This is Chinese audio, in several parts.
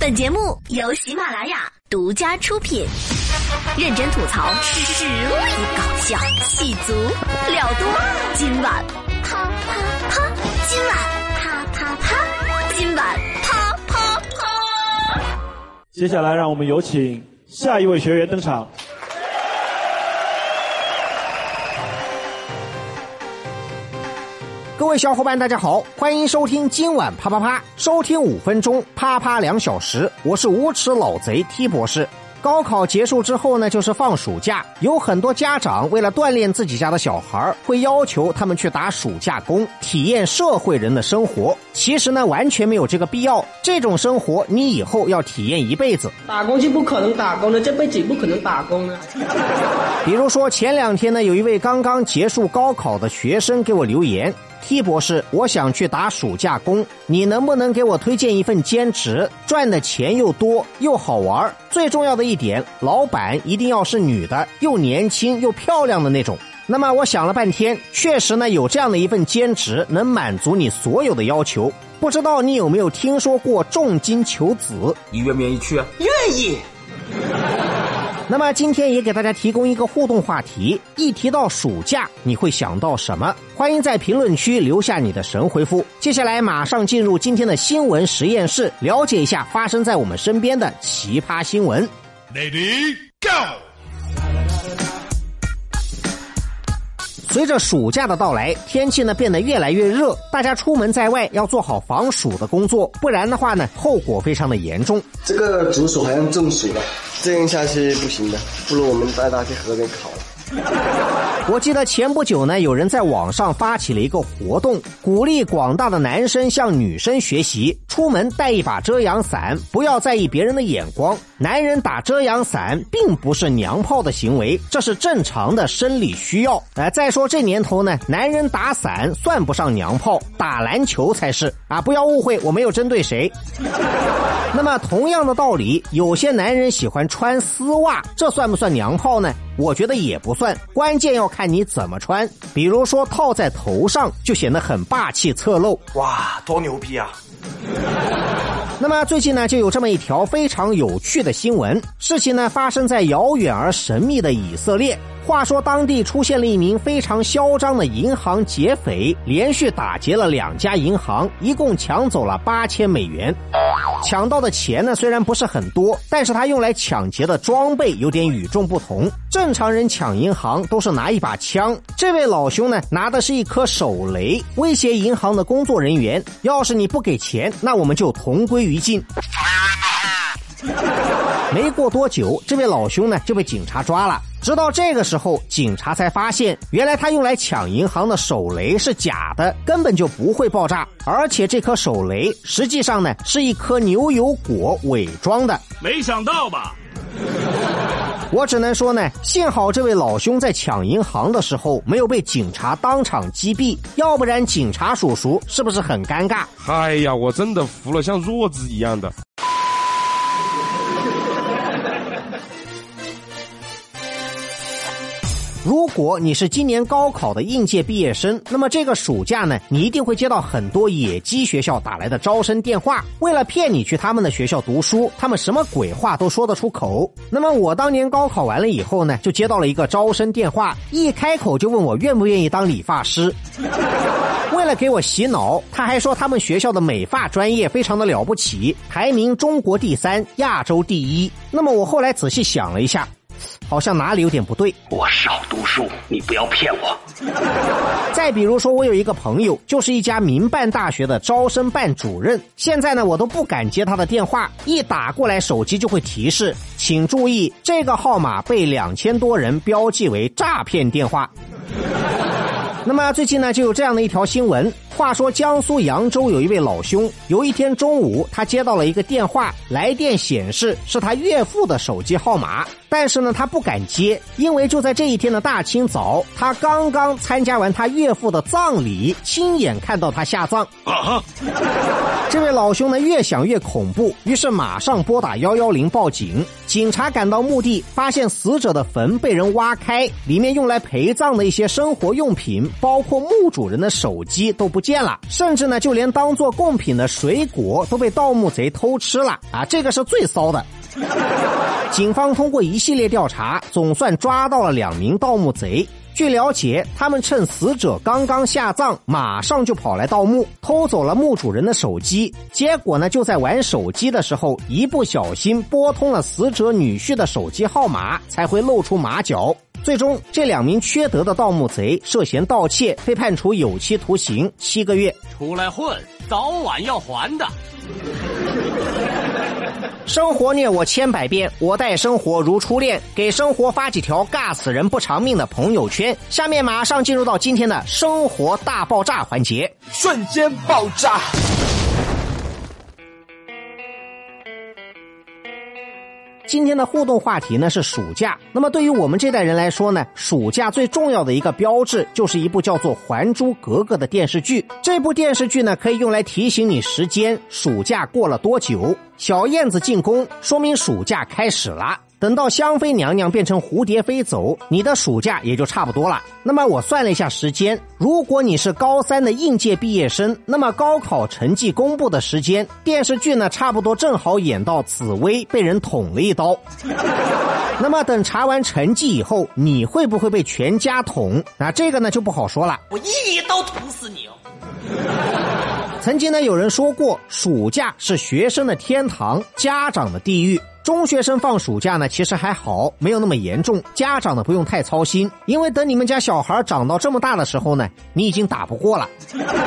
本节目由喜马拉雅独家出品，认真吐槽，实力搞笑，气足了多。今晚啪啪啪，今晚啪啪啪，今晚啪啪啪。接下来，让我们有请下一位学员登场。各位小伙伴，大家好，欢迎收听今晚啪啪啪，收听五分钟，啪啪两小时。我是无耻老贼 T 博士。高考结束之后呢，就是放暑假，有很多家长为了锻炼自己家的小孩，会要求他们去打暑假工，体验社会人的生活。其实呢，完全没有这个必要。这种生活你以后要体验一辈子。打工就不可能打工了，这辈子也不可能打工了。比如说前两天呢，有一位刚刚结束高考的学生给我留言。T 博士，我想去打暑假工，你能不能给我推荐一份兼职，赚的钱又多又好玩？最重要的一点，老板一定要是女的，又年轻又漂亮的那种。那么我想了半天，确实呢有这样的一份兼职，能满足你所有的要求。不知道你有没有听说过重金求子？你愿不愿意去啊？愿意。那么今天也给大家提供一个互动话题：一提到暑假，你会想到什么？欢迎在评论区留下你的神回复。接下来马上进入今天的新闻实验室，了解一下发生在我们身边的奇葩新闻。Lady Go。随着暑假的到来，天气呢变得越来越热，大家出门在外要做好防暑的工作，不然的话呢，后果非常的严重。这个竹鼠好像中暑了，这样下去不行的，不如我们带它去河边烤了。我记得前不久呢，有人在网上发起了一个活动，鼓励广大的男生向女生学习，出门带一把遮阳伞，不要在意别人的眼光。男人打遮阳伞并不是娘炮的行为，这是正常的生理需要。哎，再说这年头呢，男人打伞算不上娘炮，打篮球才是啊！不要误会，我没有针对谁。那么同样的道理，有些男人喜欢穿丝袜，这算不算娘炮呢？我觉得也不算，关键要看你怎么穿。比如说套在头上，就显得很霸气侧漏。哇，多牛逼啊！那么最近呢，就有这么一条非常有趣的新闻，事情呢发生在遥远而神秘的以色列。话说，当地出现了一名非常嚣张的银行劫匪，连续打劫了两家银行，一共抢走了八千美元。抢到的钱呢，虽然不是很多，但是他用来抢劫的装备有点与众不同。正常人抢银行都是拿一把枪，这位老兄呢，拿的是一颗手雷，威胁银行的工作人员：要是你不给钱，那我们就同归于尽。没过多久，这位老兄呢就被警察抓了。直到这个时候，警察才发现，原来他用来抢银行的手雷是假的，根本就不会爆炸。而且这颗手雷实际上呢是一颗牛油果伪装的。没想到吧？我只能说呢，幸好这位老兄在抢银行的时候没有被警察当场击毙，要不然警察叔叔是不是很尴尬？哎呀，我真的服了，像弱智一样的。如果你是今年高考的应届毕业生，那么这个暑假呢，你一定会接到很多野鸡学校打来的招生电话，为了骗你去他们的学校读书，他们什么鬼话都说得出口。那么我当年高考完了以后呢，就接到了一个招生电话，一开口就问我愿不愿意当理发师。为了给我洗脑，他还说他们学校的美发专业非常的了不起，排名中国第三，亚洲第一。那么我后来仔细想了一下。好像哪里有点不对。我少读书，你不要骗我。再比如说，我有一个朋友，就是一家民办大学的招生办主任。现在呢，我都不敢接他的电话，一打过来，手机就会提示，请注意，这个号码被两千多人标记为诈骗电话。那么最近呢，就有这样的一条新闻。话说，江苏扬州有一位老兄，有一天中午，他接到了一个电话，来电显示是他岳父的手机号码，但是呢，他不敢接，因为就在这一天的大清早，他刚刚参加完他岳父的葬礼，亲眼看到他下葬。啊！这位老兄呢，越想越恐怖，于是马上拨打幺幺零报警。警察赶到墓地，发现死者的坟被人挖开，里面用来陪葬的一些生活用品，包括墓主人的手机都不。见了，甚至呢，就连当做贡品的水果都被盗墓贼偷吃了啊！这个是最骚的。警方通过一系列调查，总算抓到了两名盗墓贼。据了解，他们趁死者刚刚下葬，马上就跑来盗墓，偷走了墓主人的手机。结果呢，就在玩手机的时候，一不小心拨通了死者女婿的手机号码，才会露出马脚。最终，这两名缺德的盗墓贼涉嫌盗窃，被判处有期徒刑七个月。出来混，早晚要还的。生活虐我千百遍，我待生活如初恋。给生活发几条尬死人不偿命的朋友圈。下面马上进入到今天的生活大爆炸环节，瞬间爆炸。今天的互动话题呢是暑假。那么对于我们这代人来说呢，暑假最重要的一个标志就是一部叫做《还珠格格》的电视剧。这部电视剧呢可以用来提醒你时间，暑假过了多久。小燕子进宫，说明暑假开始了。等到香妃娘娘变成蝴蝶飞走，你的暑假也就差不多了。那么我算了一下时间，如果你是高三的应届毕业生，那么高考成绩公布的时间，电视剧呢差不多正好演到紫薇被人捅了一刀。那么等查完成绩以后，你会不会被全家捅？那这个呢就不好说了。我一刀捅死你哦！曾经呢有人说过，暑假是学生的天堂，家长的地狱。中学生放暑假呢，其实还好，没有那么严重，家长呢不用太操心，因为等你们家小孩长到这么大的时候呢，你已经打不过了。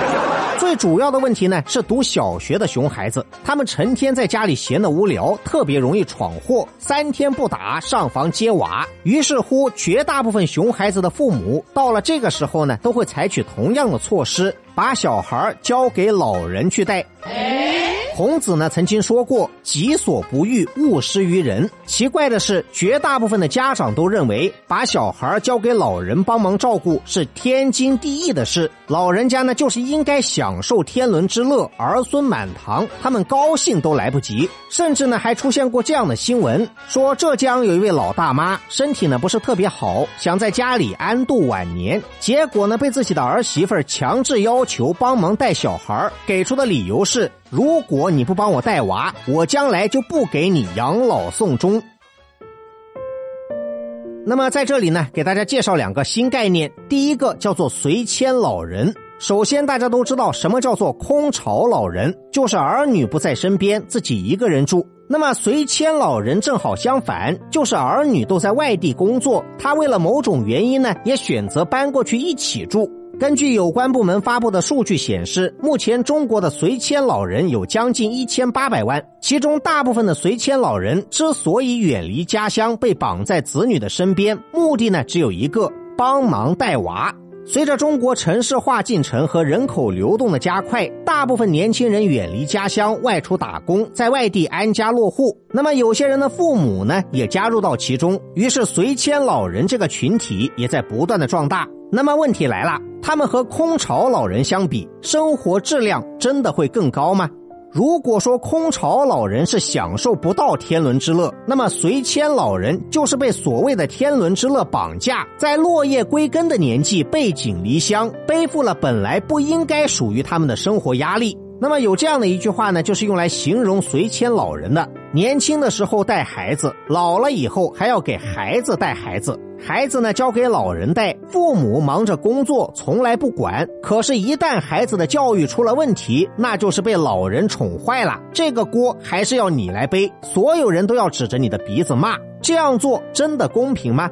最主要的问题呢是读小学的熊孩子，他们成天在家里闲得无聊，特别容易闯祸，三天不打上房揭瓦。于是乎，绝大部分熊孩子的父母到了这个时候呢，都会采取同样的措施，把小孩交给老人去带。孔子呢曾经说过：“己所不欲，勿施于人。”奇怪的是，绝大部分的家长都认为把小孩交给老人帮忙照顾是天经地义的事，老人家呢就是应该享受天伦之乐，儿孙满堂，他们高兴都来不及。甚至呢还出现过这样的新闻，说浙江有一位老大妈身体呢不是特别好，想在家里安度晚年，结果呢被自己的儿媳妇强制要求帮忙带小孩，给出的理由是。如果你不帮我带娃，我将来就不给你养老送终。那么在这里呢，给大家介绍两个新概念。第一个叫做随迁老人。首先，大家都知道什么叫做空巢老人，就是儿女不在身边，自己一个人住。那么随迁老人正好相反，就是儿女都在外地工作，他为了某种原因呢，也选择搬过去一起住。根据有关部门发布的数据显示，目前中国的随迁老人有将近一千八百万，其中大部分的随迁老人之所以远离家乡，被绑在子女的身边，目的呢只有一个：帮忙带娃。随着中国城市化进程和人口流动的加快，大部分年轻人远离家乡，外出打工，在外地安家落户。那么有些人的父母呢，也加入到其中，于是随迁老人这个群体也在不断的壮大。那么问题来了。他们和空巢老人相比，生活质量真的会更高吗？如果说空巢老人是享受不到天伦之乐，那么随迁老人就是被所谓的天伦之乐绑架，在落叶归根的年纪背井离乡，背负了本来不应该属于他们的生活压力。那么有这样的一句话呢，就是用来形容随迁老人的：年轻的时候带孩子，老了以后还要给孩子带孩子。孩子呢交给老人带，父母忙着工作，从来不管。可是，一旦孩子的教育出了问题，那就是被老人宠坏了，这个锅还是要你来背，所有人都要指着你的鼻子骂。这样做真的公平吗？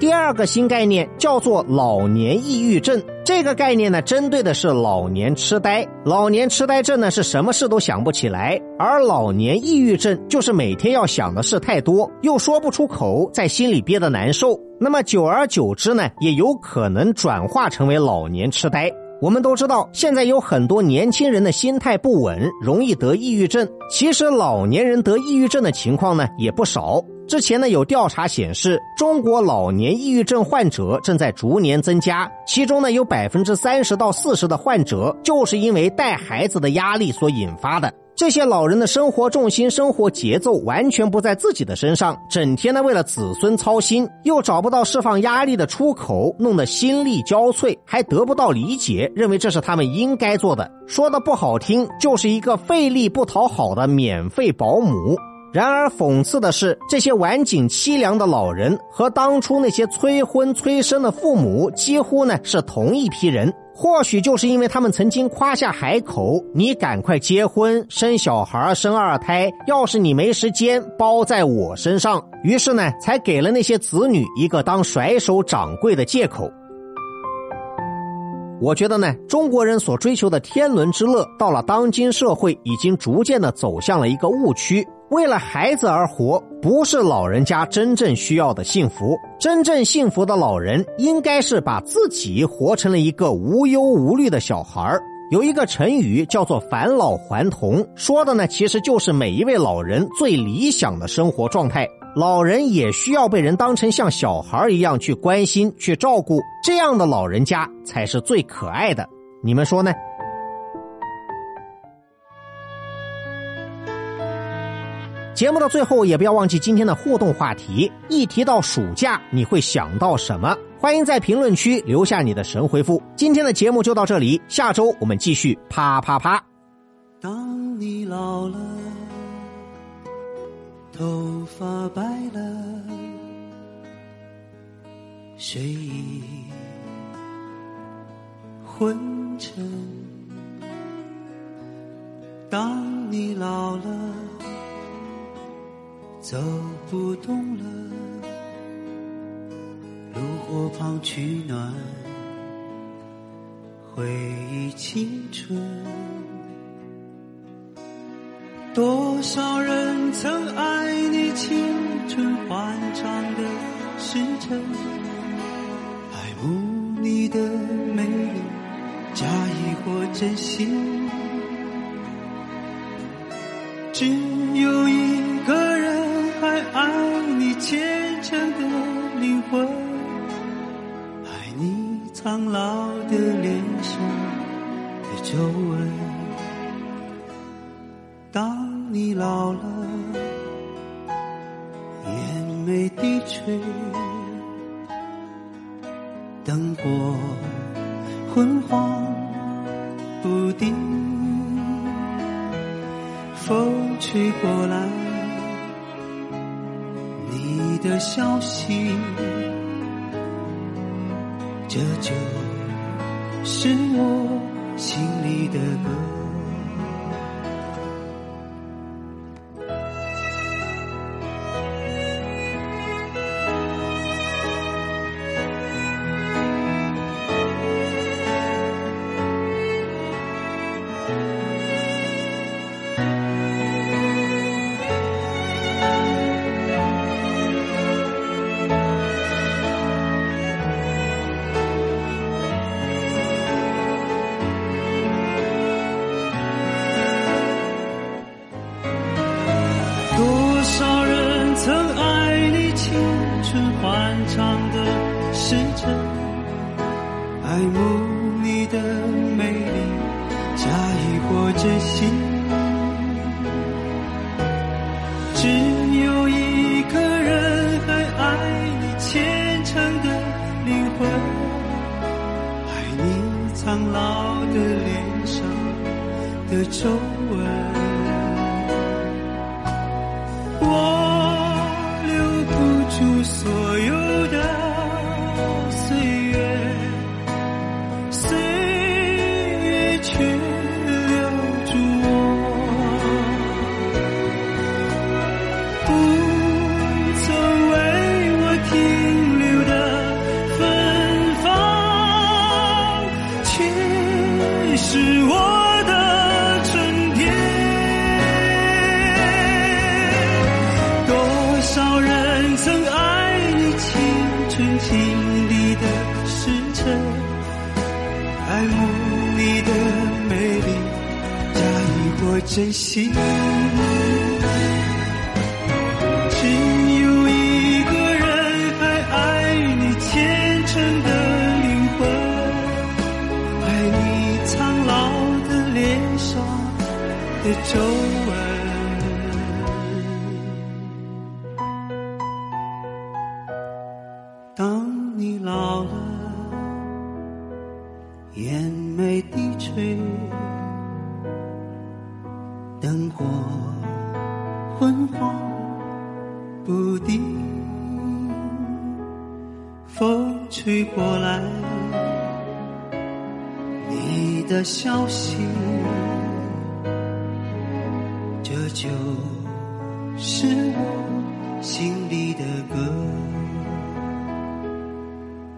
第二个新概念叫做老年抑郁症。这个概念呢，针对的是老年痴呆。老年痴呆症呢，是什么事都想不起来；而老年抑郁症就是每天要想的事太多，又说不出口，在心里憋得难受。那么久而久之呢，也有可能转化成为老年痴呆。我们都知道，现在有很多年轻人的心态不稳，容易得抑郁症。其实老年人得抑郁症的情况呢，也不少。之前呢，有调查显示，中国老年抑郁症患者正在逐年增加，其中呢，有百分之三十到四十的患者就是因为带孩子的压力所引发的。这些老人的生活重心、生活节奏完全不在自己的身上，整天呢为了子孙操心，又找不到释放压力的出口，弄得心力交瘁，还得不到理解，认为这是他们应该做的。说的不好听，就是一个费力不讨好的免费保姆。然而，讽刺的是，这些晚景凄凉的老人和当初那些催婚催生的父母，几乎呢是同一批人。或许就是因为他们曾经夸下海口：“你赶快结婚生小孩，生二胎。要是你没时间，包在我身上。”于是呢，才给了那些子女一个当甩手掌柜的借口。我觉得呢，中国人所追求的天伦之乐，到了当今社会，已经逐渐的走向了一个误区。为了孩子而活，不是老人家真正需要的幸福。真正幸福的老人，应该是把自己活成了一个无忧无虑的小孩有一个成语叫做“返老还童”，说的呢，其实就是每一位老人最理想的生活状态。老人也需要被人当成像小孩一样去关心、去照顾，这样的老人家才是最可爱的。你们说呢？节目的最后，也不要忘记今天的互动话题。一提到暑假，你会想到什么？欢迎在评论区留下你的神回复。今天的节目就到这里，下周我们继续啪啪啪。当你老了，头发白了，睡意昏沉。当你老了。走不动了，炉火旁取暖，回忆青春。多少人曾爱你青春欢畅的时辰，爱慕你的美丽，假意或真心，只有一。老的脸上的皱纹。当你老了，眼眉低垂，灯火昏黄不定，风吹过来。你的消息，这就是我心里的歌。真心。只有一个人还爱你虔诚的灵魂爱你苍老的脸上的皱。我真心只有一个人还爱你虔诚的灵魂爱你苍老的脸上的皱纹。当你老了眼眉低垂灯火。昏黄不定，风吹过来，你的消息，这就是我心里的歌。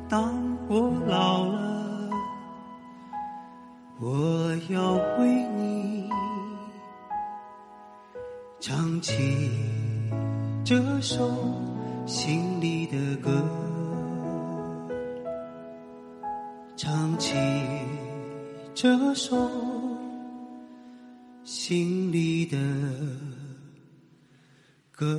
当我老了，我要为你。唱起这首心里的歌，唱起这首心里的歌。